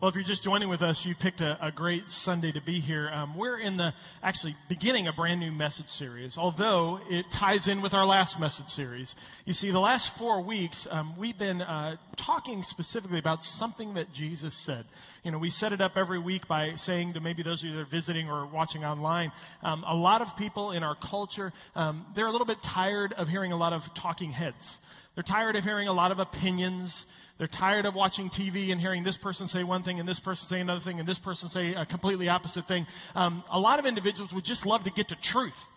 Well, if you're just joining with us, you picked a, a great Sunday to be here. Um, we're in the actually beginning a brand new message series, although it ties in with our last message series. You see, the last four weeks, um, we've been uh, talking specifically about something that Jesus said. You know, we set it up every week by saying to maybe those of you that are visiting or watching online, um, a lot of people in our culture, um, they're a little bit tired of hearing a lot of talking heads. They're tired of hearing a lot of opinions. They're tired of watching TV and hearing this person say one thing and this person say another thing and this person say a completely opposite thing. Um, a lot of individuals would just love to get to truth.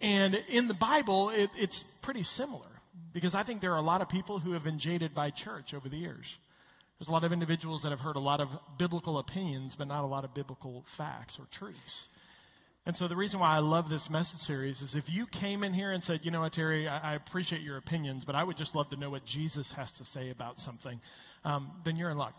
And in the Bible, it, it's pretty similar because I think there are a lot of people who have been jaded by church over the years. There's a lot of individuals that have heard a lot of biblical opinions, but not a lot of biblical facts or truths. And so the reason why I love this message series is if you came in here and said, you know what, Terry, I, I appreciate your opinions, but I would just love to know what Jesus has to say about something, um, then you're in luck.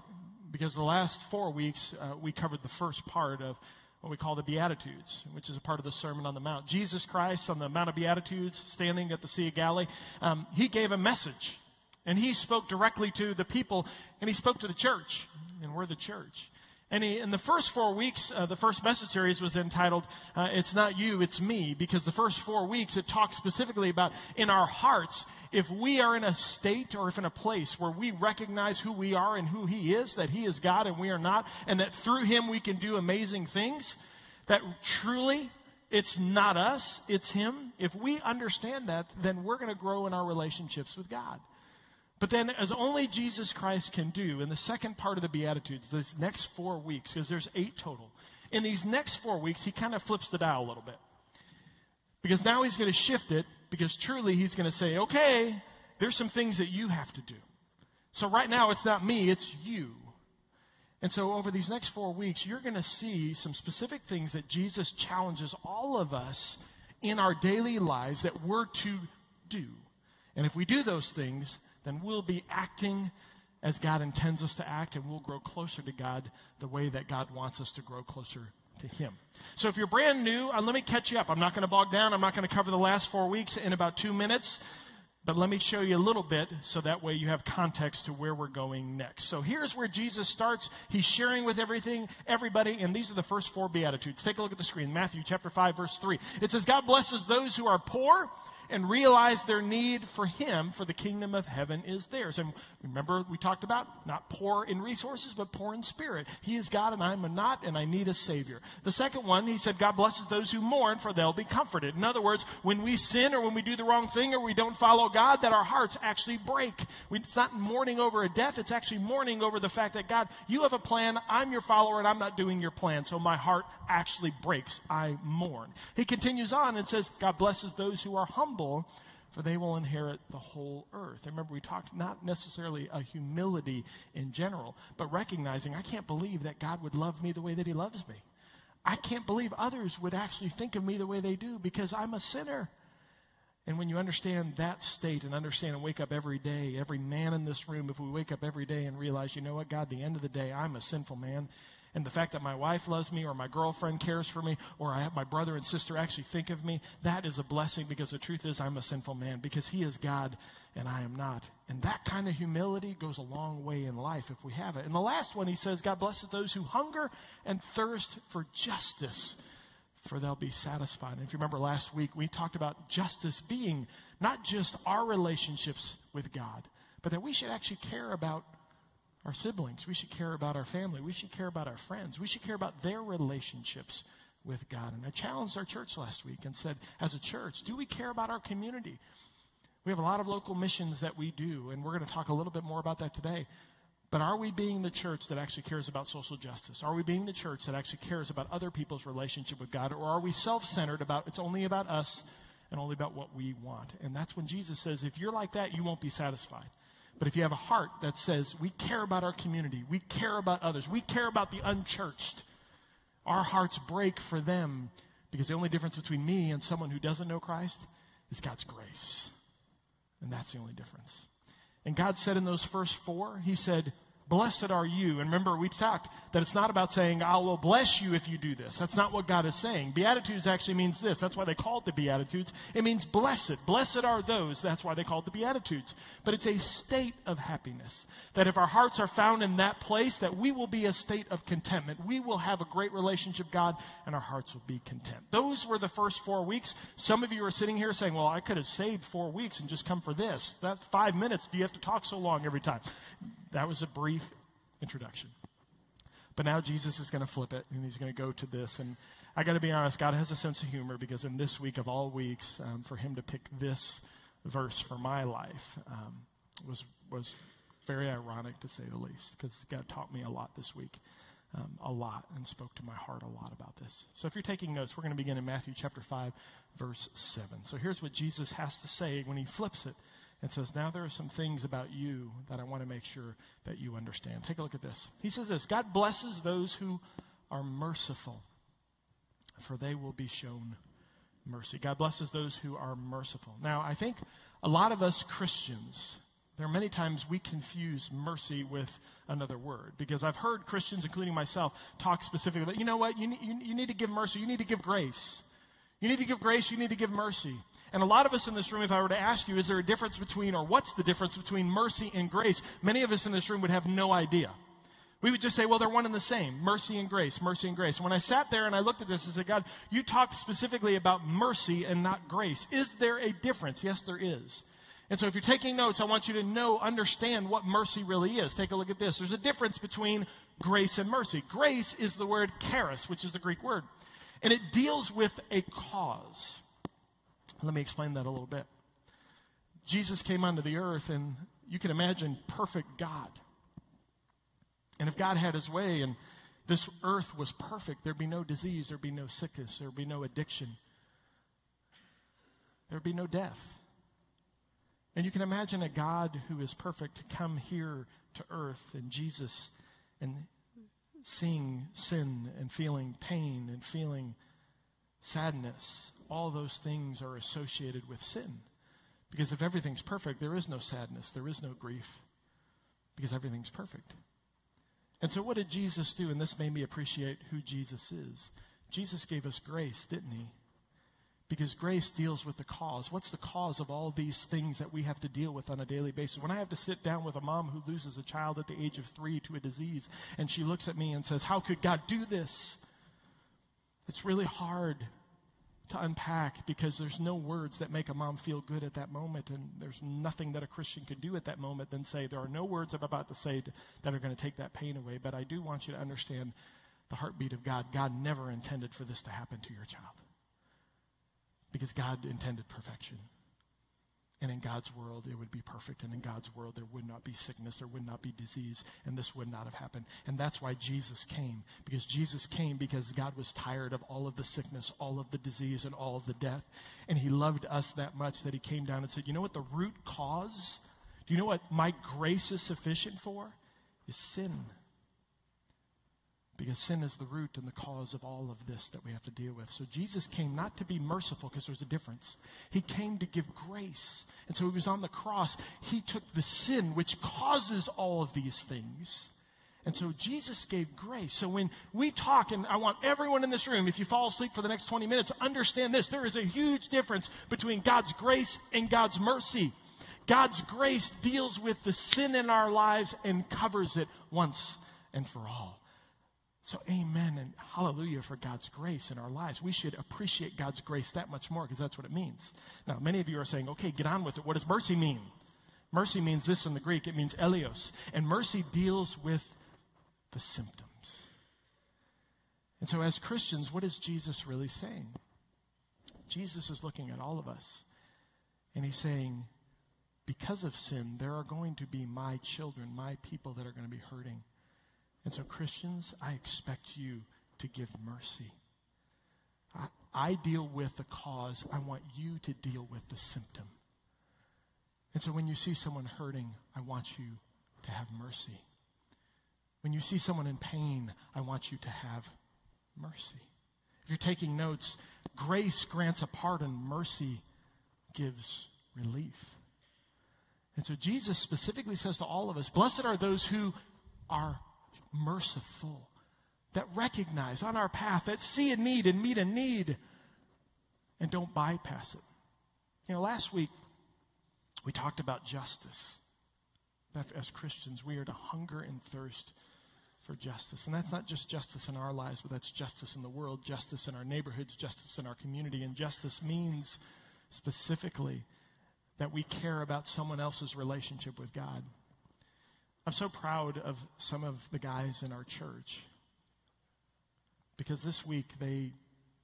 Because the last four weeks, uh, we covered the first part of what we call the Beatitudes, which is a part of the Sermon on the Mount. Jesus Christ on the Mount of Beatitudes, standing at the Sea of Galilee, um, he gave a message. And he spoke directly to the people, and he spoke to the church. And we're the church. And he, in the first four weeks, uh, the first message series was entitled, uh, It's Not You, It's Me, because the first four weeks it talks specifically about in our hearts, if we are in a state or if in a place where we recognize who we are and who He is, that He is God and we are not, and that through Him we can do amazing things, that truly it's not us, it's Him. If we understand that, then we're going to grow in our relationships with God. But then, as only Jesus Christ can do, in the second part of the Beatitudes, these next four weeks, because there's eight total, in these next four weeks, he kind of flips the dial a little bit. Because now he's going to shift it, because truly he's going to say, okay, there's some things that you have to do. So right now, it's not me, it's you. And so, over these next four weeks, you're going to see some specific things that Jesus challenges all of us in our daily lives that we're to do. And if we do those things, then we'll be acting as God intends us to act, and we'll grow closer to God the way that God wants us to grow closer to Him. So if you're brand new, uh, let me catch you up. I'm not going to bog down. I'm not going to cover the last four weeks in about two minutes. But let me show you a little bit so that way you have context to where we're going next. So here's where Jesus starts. He's sharing with everything, everybody, and these are the first four beatitudes. Take a look at the screen. Matthew chapter 5 verse 3. It says, God blesses those who are poor and realize their need for Him, for the kingdom of heaven is theirs. And remember, we talked about not poor in resources, but poor in spirit. He is God, and I'm not, and I need a Savior. The second one, He said, God blesses those who mourn, for they'll be comforted. In other words, when we sin or when we do the wrong thing or we don't follow God, that our hearts actually break. It's not mourning over a death, it's actually mourning over the fact that, God, you have a plan, I'm your follower, and I'm not doing your plan. So my heart actually breaks. I mourn. He continues on and says, God blesses those who are humble humble, for they will inherit the whole earth. remember, we talked not necessarily a humility in general, but recognizing I can't believe that God would love me the way that He loves me. I can't believe others would actually think of me the way they do because I'm a sinner. And when you understand that state and understand and wake up every day, every man in this room, if we wake up every day and realize, you know what, God, the end of the day, I'm a sinful man and the fact that my wife loves me or my girlfriend cares for me or I have my brother and sister actually think of me, that is a blessing because the truth is I'm a sinful man because he is God and I am not. And that kind of humility goes a long way in life if we have it. And the last one he says, God blesses those who hunger and thirst for justice for they'll be satisfied. And if you remember last week, we talked about justice being not just our relationships with God, but that we should actually care about our siblings. We should care about our family. We should care about our friends. We should care about their relationships with God. And I challenged our church last week and said, as a church, do we care about our community? We have a lot of local missions that we do, and we're going to talk a little bit more about that today. But are we being the church that actually cares about social justice? Are we being the church that actually cares about other people's relationship with God? Or are we self centered about it's only about us and only about what we want? And that's when Jesus says, if you're like that, you won't be satisfied. But if you have a heart that says, we care about our community, we care about others, we care about the unchurched, our hearts break for them because the only difference between me and someone who doesn't know Christ is God's grace. And that's the only difference. And God said in those first four, He said, Blessed are you. And remember, we talked that it's not about saying, I will bless you if you do this. That's not what God is saying. Beatitudes actually means this. That's why they call it the Beatitudes. It means blessed. Blessed are those. That's why they call it the Beatitudes. But it's a state of happiness. That if our hearts are found in that place, that we will be a state of contentment. We will have a great relationship God, and our hearts will be content. Those were the first four weeks. Some of you are sitting here saying, Well, I could have saved four weeks and just come for this. That five minutes. Do you have to talk so long every time? That was a brief introduction. But now Jesus is going to flip it and he's going to go to this. And I got to be honest, God has a sense of humor because in this week of all weeks, um, for him to pick this verse for my life um, was was very ironic to say the least because God taught me a lot this week. Um, a lot and spoke to my heart a lot about this. So if you're taking notes, we're going to begin in Matthew chapter 5, verse 7. So here's what Jesus has to say when he flips it and says, Now there are some things about you that I want to make sure that you understand. Take a look at this. He says this God blesses those who are merciful, for they will be shown mercy. God blesses those who are merciful. Now, I think a lot of us Christians, there are many times we confuse mercy with another word because I've heard Christians, including myself, talk specifically about, you know what, you need, you, you need to give mercy, you need to give grace. You need to give grace, you need to give mercy. And a lot of us in this room, if I were to ask you, is there a difference between, or what's the difference between mercy and grace? Many of us in this room would have no idea. We would just say, well, they're one and the same mercy and grace, mercy and grace. When I sat there and I looked at this, I said, God, you talked specifically about mercy and not grace. Is there a difference? Yes, there is. And so if you're taking notes, I want you to know, understand what mercy really is. Take a look at this. There's a difference between grace and mercy. Grace is the word charis, which is the Greek word, and it deals with a cause. Let me explain that a little bit. Jesus came onto the earth, and you can imagine perfect God. And if God had his way and this earth was perfect, there'd be no disease, there'd be no sickness, there'd be no addiction, there'd be no death. And you can imagine a God who is perfect to come here to earth and Jesus and seeing sin and feeling pain and feeling sadness all those things are associated with sin. Because if everything's perfect, there is no sadness, there is no grief, because everything's perfect. And so, what did Jesus do? And this made me appreciate who Jesus is. Jesus gave us grace, didn't he? Because grace deals with the cause. What's the cause of all these things that we have to deal with on a daily basis? When I have to sit down with a mom who loses a child at the age of three to a disease, and she looks at me and says, How could God do this? It's really hard to unpack because there's no words that make a mom feel good at that moment, and there's nothing that a Christian can do at that moment than say, There are no words I'm about to say that are going to take that pain away. But I do want you to understand the heartbeat of God. God never intended for this to happen to your child because God intended perfection. And in God's world, it would be perfect. And in God's world, there would not be sickness, there would not be disease, and this would not have happened. And that's why Jesus came. Because Jesus came because God was tired of all of the sickness, all of the disease, and all of the death. And He loved us that much that He came down and said, You know what the root cause? Do you know what my grace is sufficient for? Is sin. Because sin is the root and the cause of all of this that we have to deal with. So Jesus came not to be merciful, because there's a difference. He came to give grace. And so he was on the cross. He took the sin which causes all of these things. And so Jesus gave grace. So when we talk, and I want everyone in this room, if you fall asleep for the next 20 minutes, understand this. There is a huge difference between God's grace and God's mercy. God's grace deals with the sin in our lives and covers it once and for all. So, amen and hallelujah for God's grace in our lives. We should appreciate God's grace that much more because that's what it means. Now, many of you are saying, okay, get on with it. What does mercy mean? Mercy means this in the Greek it means eleos. And mercy deals with the symptoms. And so, as Christians, what is Jesus really saying? Jesus is looking at all of us and he's saying, because of sin, there are going to be my children, my people that are going to be hurting. And so, Christians, I expect you to give mercy. I, I deal with the cause. I want you to deal with the symptom. And so, when you see someone hurting, I want you to have mercy. When you see someone in pain, I want you to have mercy. If you're taking notes, grace grants a pardon, mercy gives relief. And so Jesus specifically says to all of us, Blessed are those who are merciful, that recognize on our path, that see a need and meet a need, and don't bypass it. You know, last week we talked about justice. That as Christians, we are to hunger and thirst for justice. And that's not just justice in our lives, but that's justice in the world, justice in our neighborhoods, justice in our community. And justice means specifically that we care about someone else's relationship with God. I'm so proud of some of the guys in our church because this week they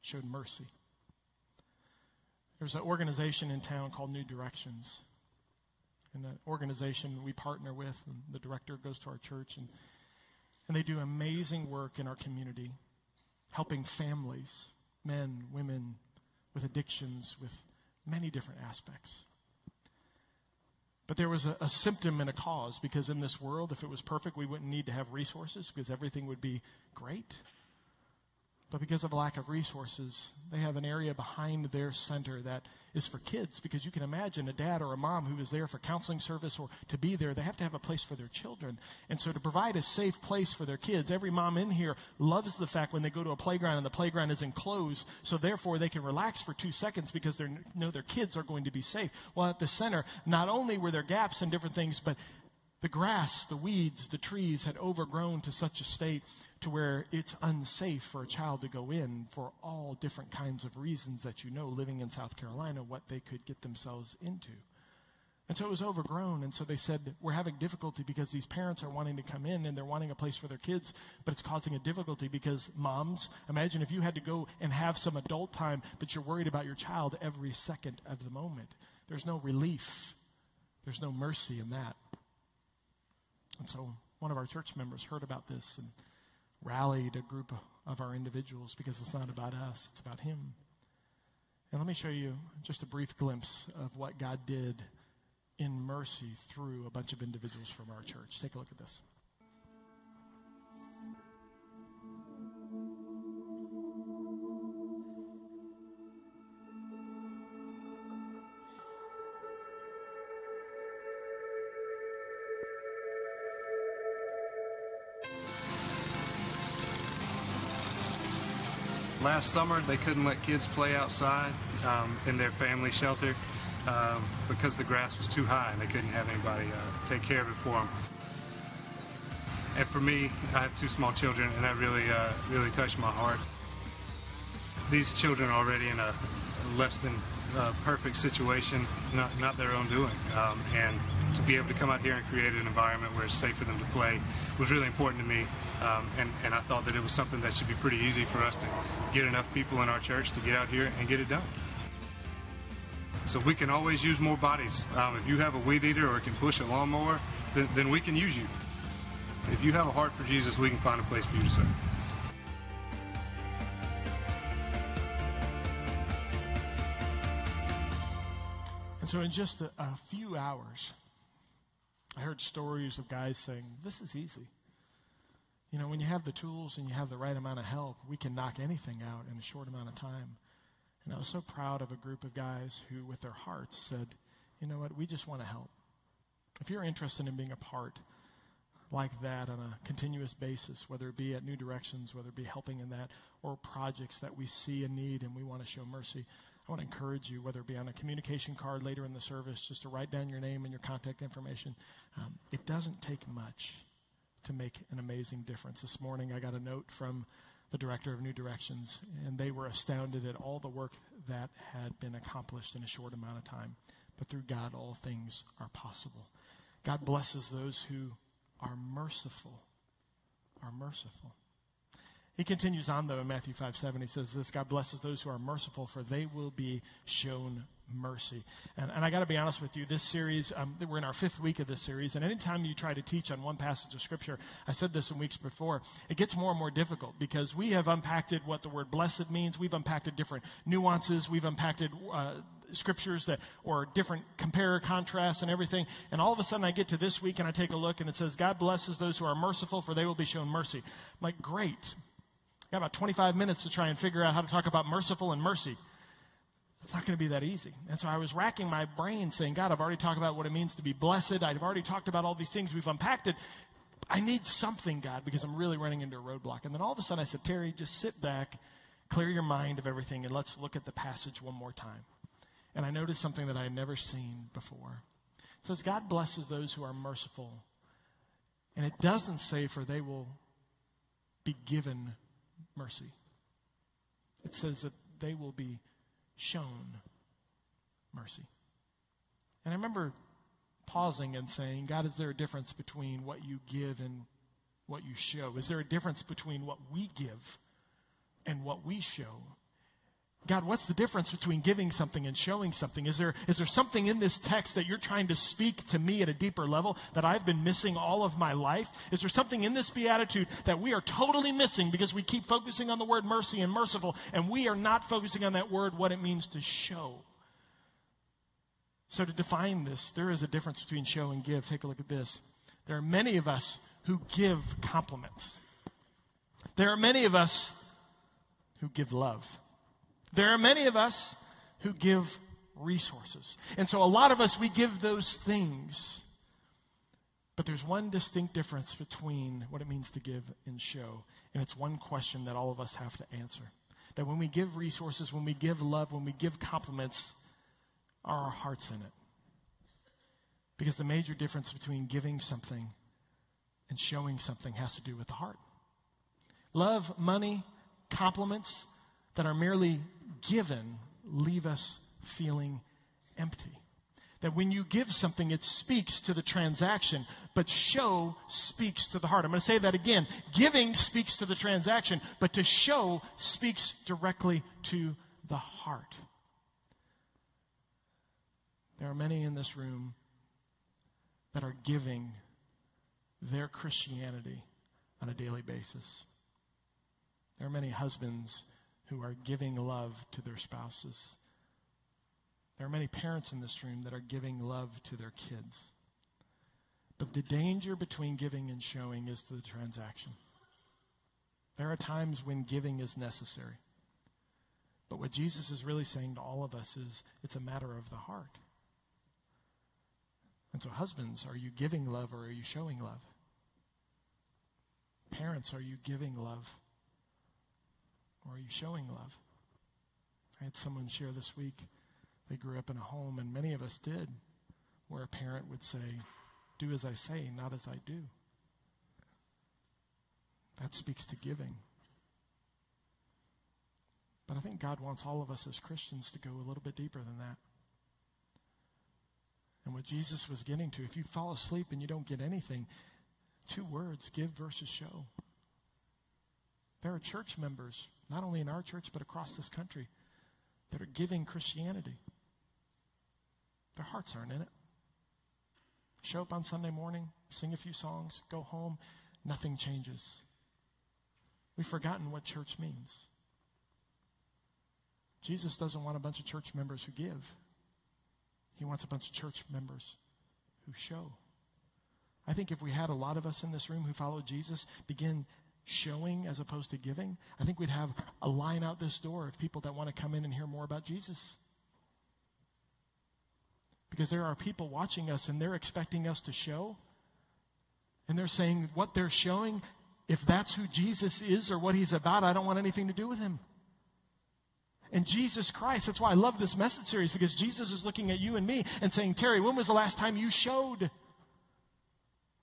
showed mercy. There's an organization in town called New Directions. And that organization we partner with, and the director goes to our church, and, and they do amazing work in our community, helping families, men, women, with addictions, with many different aspects. But there was a, a, symptom and a cause because in this world, if it was perfect, we wouldn't need to have resources because everything would be great. But because of a lack of resources, they have an area behind their center that is for kids. Because you can imagine a dad or a mom who is there for counseling service or to be there, they have to have a place for their children. And so to provide a safe place for their kids, every mom in here loves the fact when they go to a playground and the playground is enclosed, so therefore they can relax for two seconds because they know their kids are going to be safe. Well, at the center, not only were there gaps and different things, but the grass, the weeds, the trees had overgrown to such a state to where it's unsafe for a child to go in for all different kinds of reasons that you know living in South Carolina what they could get themselves into. And so it was overgrown. And so they said, We're having difficulty because these parents are wanting to come in and they're wanting a place for their kids, but it's causing a difficulty because moms, imagine if you had to go and have some adult time, but you're worried about your child every second of the moment. There's no relief, there's no mercy in that. And so one of our church members heard about this and rallied a group of our individuals because it's not about us, it's about Him. And let me show you just a brief glimpse of what God did in mercy through a bunch of individuals from our church. Take a look at this. Last summer they couldn't let kids play outside um, in their family shelter um, because the grass was too high and they couldn't have anybody uh, take care of it for them. And for me, I have two small children, and that really, uh, really touched my heart. These children are already in a less than uh, perfect situation, not not their own doing, um, and to be able to come out here and create an environment where it's safe for them to play was really important to me. Um, and, and I thought that it was something that should be pretty easy for us to get enough people in our church to get out here and get it done. So we can always use more bodies. Um, if you have a weed eater or can push a lawnmower, then, then we can use you. If you have a heart for Jesus, we can find a place for you to serve. So, in just a, a few hours, I heard stories of guys saying, This is easy. You know, when you have the tools and you have the right amount of help, we can knock anything out in a short amount of time. And I was so proud of a group of guys who, with their hearts, said, You know what? We just want to help. If you're interested in being a part like that on a continuous basis, whether it be at New Directions, whether it be helping in that, or projects that we see a need and we want to show mercy, I want to encourage you, whether it be on a communication card later in the service, just to write down your name and your contact information. Um, it doesn't take much to make an amazing difference. This morning, I got a note from the director of New Directions, and they were astounded at all the work that had been accomplished in a short amount of time. But through God, all things are possible. God blesses those who are merciful. Are merciful. He continues on, though, in Matthew 5 7. He says this God blesses those who are merciful, for they will be shown mercy. And, and I got to be honest with you, this series, um, we're in our fifth week of this series, and anytime you try to teach on one passage of Scripture, I said this in weeks before, it gets more and more difficult because we have unpacked what the word blessed means. We've unpacked different nuances. We've unpacked uh, scriptures that, or different compare, contrasts, and everything. And all of a sudden, I get to this week and I take a look, and it says, God blesses those who are merciful, for they will be shown mercy. I'm like, great got about 25 minutes to try and figure out how to talk about merciful and mercy. It's not going to be that easy. And so I was racking my brain saying, God, I've already talked about what it means to be blessed. I've already talked about all these things. We've unpacked it. I need something, God, because I'm really running into a roadblock. And then all of a sudden I said, Terry, just sit back, clear your mind of everything, and let's look at the passage one more time. And I noticed something that I had never seen before. It says, God blesses those who are merciful. And it doesn't say, for they will be given mercy. It says that they will be shown mercy. And I remember pausing and saying, God, is there a difference between what you give and what you show? Is there a difference between what we give and what we show? God, what's the difference between giving something and showing something? Is there, is there something in this text that you're trying to speak to me at a deeper level that I've been missing all of my life? Is there something in this beatitude that we are totally missing because we keep focusing on the word mercy and merciful and we are not focusing on that word, what it means to show? So, to define this, there is a difference between show and give. Take a look at this. There are many of us who give compliments, there are many of us who give love. There are many of us who give resources. And so a lot of us, we give those things. But there's one distinct difference between what it means to give and show. And it's one question that all of us have to answer. That when we give resources, when we give love, when we give compliments, are our hearts in it? Because the major difference between giving something and showing something has to do with the heart. Love, money, compliments that are merely given leave us feeling empty. That when you give something, it speaks to the transaction, but show speaks to the heart. I'm going to say that again. Giving speaks to the transaction, but to show speaks directly to the heart. There are many in this room that are giving their Christianity on a daily basis. There are many husbands who are giving love to their spouses. There are many parents in this room that are giving love to their kids. But the danger between giving and showing is the transaction. There are times when giving is necessary. But what Jesus is really saying to all of us is it's a matter of the heart. And so, husbands, are you giving love or are you showing love? Parents, are you giving love or are you showing love? I had someone share this week. They grew up in a home, and many of us did, where a parent would say, Do as I say, not as I do. That speaks to giving. But I think God wants all of us as Christians to go a little bit deeper than that. And what Jesus was getting to, if you fall asleep and you don't get anything, two words give versus show. There are church members, not only in our church, but across this country, that are giving Christianity. Their hearts aren't in it. Show up on Sunday morning, sing a few songs, go home, nothing changes. We've forgotten what church means. Jesus doesn't want a bunch of church members who give. He wants a bunch of church members who show. I think if we had a lot of us in this room who follow Jesus begin showing as opposed to giving, I think we'd have a line out this door of people that want to come in and hear more about Jesus. Because there are people watching us and they're expecting us to show. And they're saying what they're showing, if that's who Jesus is or what he's about, I don't want anything to do with him. And Jesus Christ, that's why I love this message series, because Jesus is looking at you and me and saying, Terry, when was the last time you showed?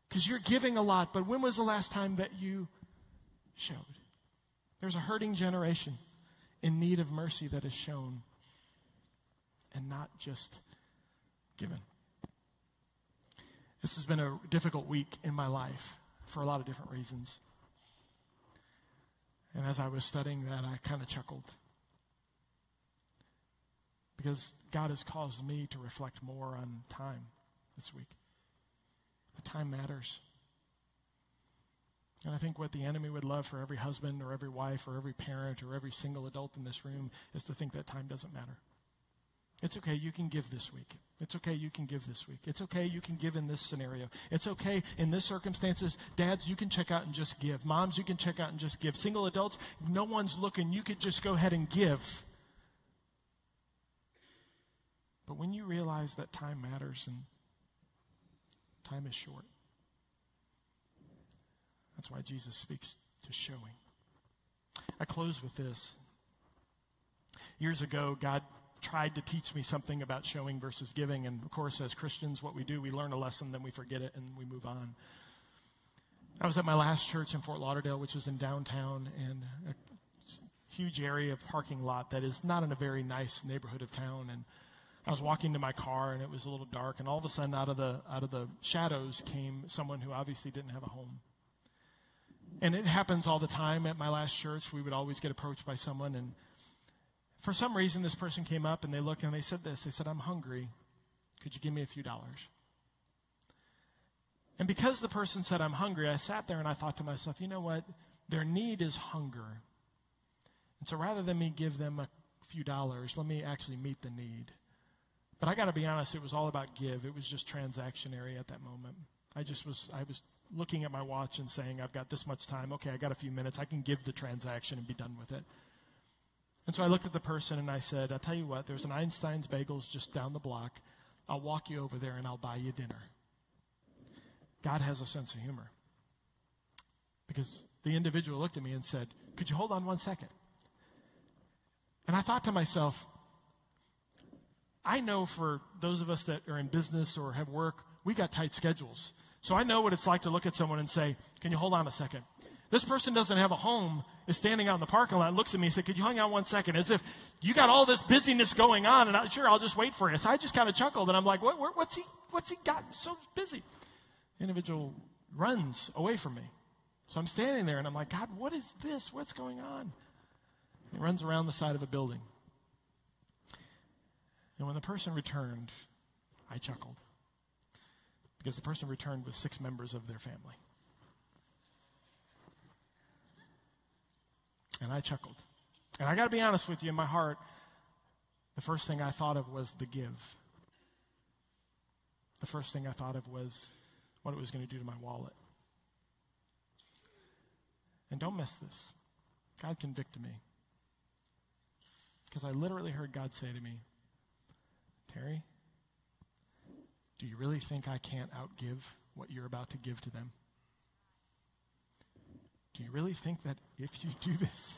Because you're giving a lot, but when was the last time that you showed? There's a hurting generation in need of mercy that is shown and not just given. This has been a difficult week in my life for a lot of different reasons. And as I was studying that, I kind of chuckled because God has caused me to reflect more on time this week. The time matters. And I think what the enemy would love for every husband or every wife or every parent or every single adult in this room is to think that time doesn't matter. It's okay, you can give this week. It's okay, you can give this week. It's okay, you can give in this scenario. It's okay, in this circumstances, dads, you can check out and just give. Moms, you can check out and just give. Single adults, no one's looking. You could just go ahead and give But when you realize that time matters and time is short, that's why Jesus speaks to showing. I close with this. Years ago, God tried to teach me something about showing versus giving. And of course, as Christians, what we do, we learn a lesson, then we forget it, and we move on. I was at my last church in Fort Lauderdale, which was in downtown, and a huge area of parking lot that is not in a very nice neighborhood of town. And I was walking to my car, and it was a little dark, and all of a sudden, out of the out of the shadows came someone who obviously didn't have a home. And it happens all the time at my last church. We would always get approached by someone, and for some reason, this person came up and they looked and they said this. They said, I'm hungry. Could you give me a few dollars? And because the person said, I'm hungry, I sat there and I thought to myself, you know what? Their need is hunger. And so rather than me give them a few dollars, let me actually meet the need. But I got to be honest, it was all about give. It was just transactionary at that moment. I just was, I was looking at my watch and saying, I've got this much time. Okay, I got a few minutes. I can give the transaction and be done with it. And so I looked at the person and I said, I'll tell you what, there's an Einstein's Bagels just down the block. I'll walk you over there and I'll buy you dinner. God has a sense of humor. Because the individual looked at me and said, Could you hold on one second? And I thought to myself, I know for those of us that are in business or have work, we got tight schedules. So I know what it's like to look at someone and say, Can you hold on a second? This person doesn't have a home, is standing out in the parking lot, looks at me and said, Could you hang on one second? As if you got all this busyness going on, and I, sure, I'll just wait for you. So I just kind of chuckled, and I'm like, what, what's, he, what's he got so busy? The individual runs away from me. So I'm standing there, and I'm like, God, what is this? What's going on? He runs around the side of a building. And when the person returned, I chuckled. Because the person returned with six members of their family. And I chuckled. And I got to be honest with you, in my heart, the first thing I thought of was the give. The first thing I thought of was what it was going to do to my wallet. And don't miss this. God convicted me. Because I literally heard God say to me, Terry, do you really think I can't outgive what you're about to give to them? Do you really think that if you do this,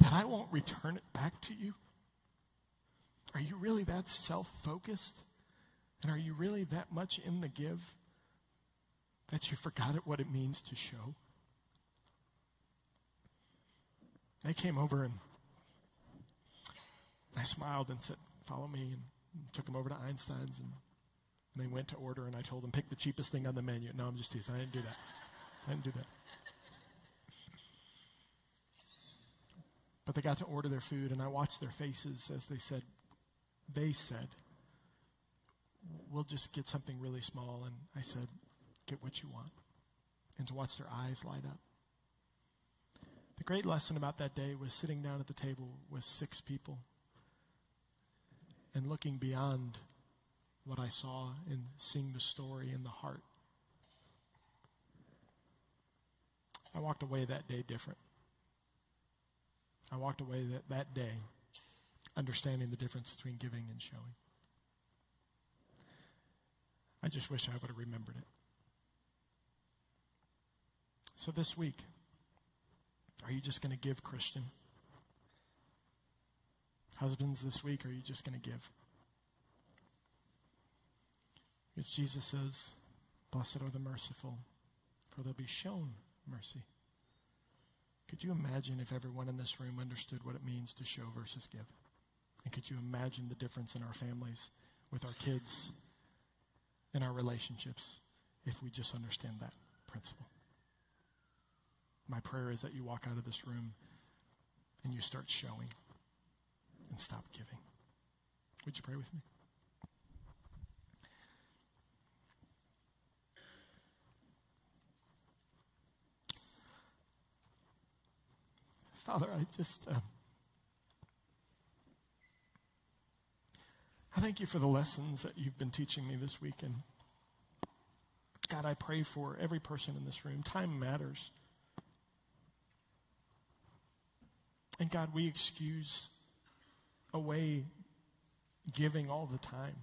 that I won't return it back to you? Are you really that self focused? And are you really that much in the give that you forgot it, what it means to show? They came over and I smiled and said, Follow me, and took them over to Einstein's. And they went to order, and I told them, Pick the cheapest thing on the menu. No, I'm just teasing. I didn't do that. I didn't do that. But they got to order their food, and I watched their faces as they said, they said, we'll just get something really small. And I said, get what you want. And to watch their eyes light up. The great lesson about that day was sitting down at the table with six people and looking beyond what I saw and seeing the story in the heart I walked away that day different. I walked away that, that day understanding the difference between giving and showing. I just wish I would have remembered it. So this week, are you just going to give, Christian? Husbands, this week, are you just going to give? Because Jesus says, Blessed are the merciful, for they'll be shown mercy. Could you imagine if everyone in this room understood what it means to show versus give? And could you imagine the difference in our families, with our kids, in our relationships, if we just understand that principle? My prayer is that you walk out of this room and you start showing and stop giving. Would you pray with me? Father, I just. Uh, I thank you for the lessons that you've been teaching me this week. And God, I pray for every person in this room. Time matters. And God, we excuse away giving all the time.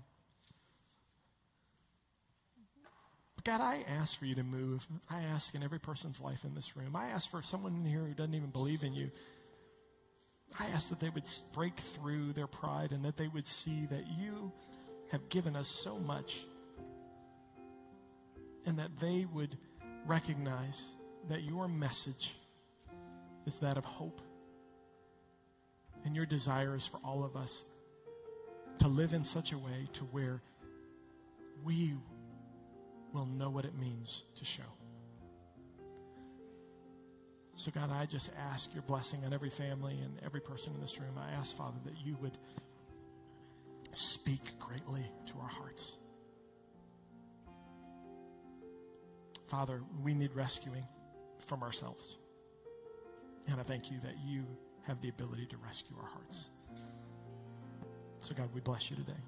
God, I ask for you to move. I ask in every person's life in this room. I ask for someone in here who doesn't even believe in you. I ask that they would break through their pride and that they would see that you have given us so much and that they would recognize that your message is that of hope. And your desire is for all of us to live in such a way to where we will know what it means to show. So, God, I just ask your blessing on every family and every person in this room. I ask, Father, that you would speak greatly to our hearts. Father, we need rescuing from ourselves. And I thank you that you have the ability to rescue our hearts. So, God, we bless you today.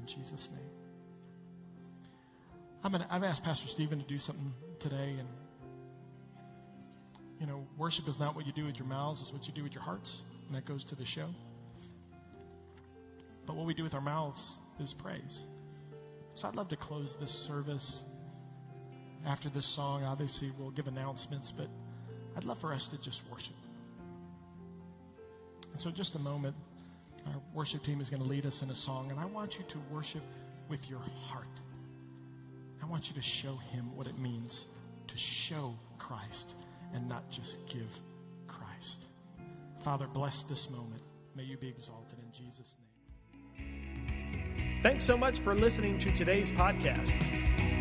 In Jesus' name. I'm gonna, I've asked Pastor Stephen to do something today, and you know, worship is not what you do with your mouths, it's what you do with your hearts, and that goes to the show. But what we do with our mouths is praise. So I'd love to close this service after this song. Obviously, we'll give announcements, but I'd love for us to just worship. And so, just a moment, our worship team is going to lead us in a song, and I want you to worship with your heart. I want you to show him what it means to show Christ and not just give Christ. Father, bless this moment. May you be exalted in Jesus' name. Thanks so much for listening to today's podcast.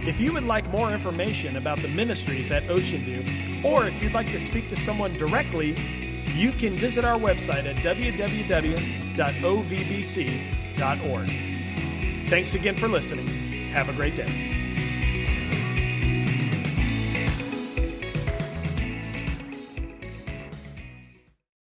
If you would like more information about the ministries at Ocean View, or if you'd like to speak to someone directly, you can visit our website at www.ovbc.org. Thanks again for listening. Have a great day.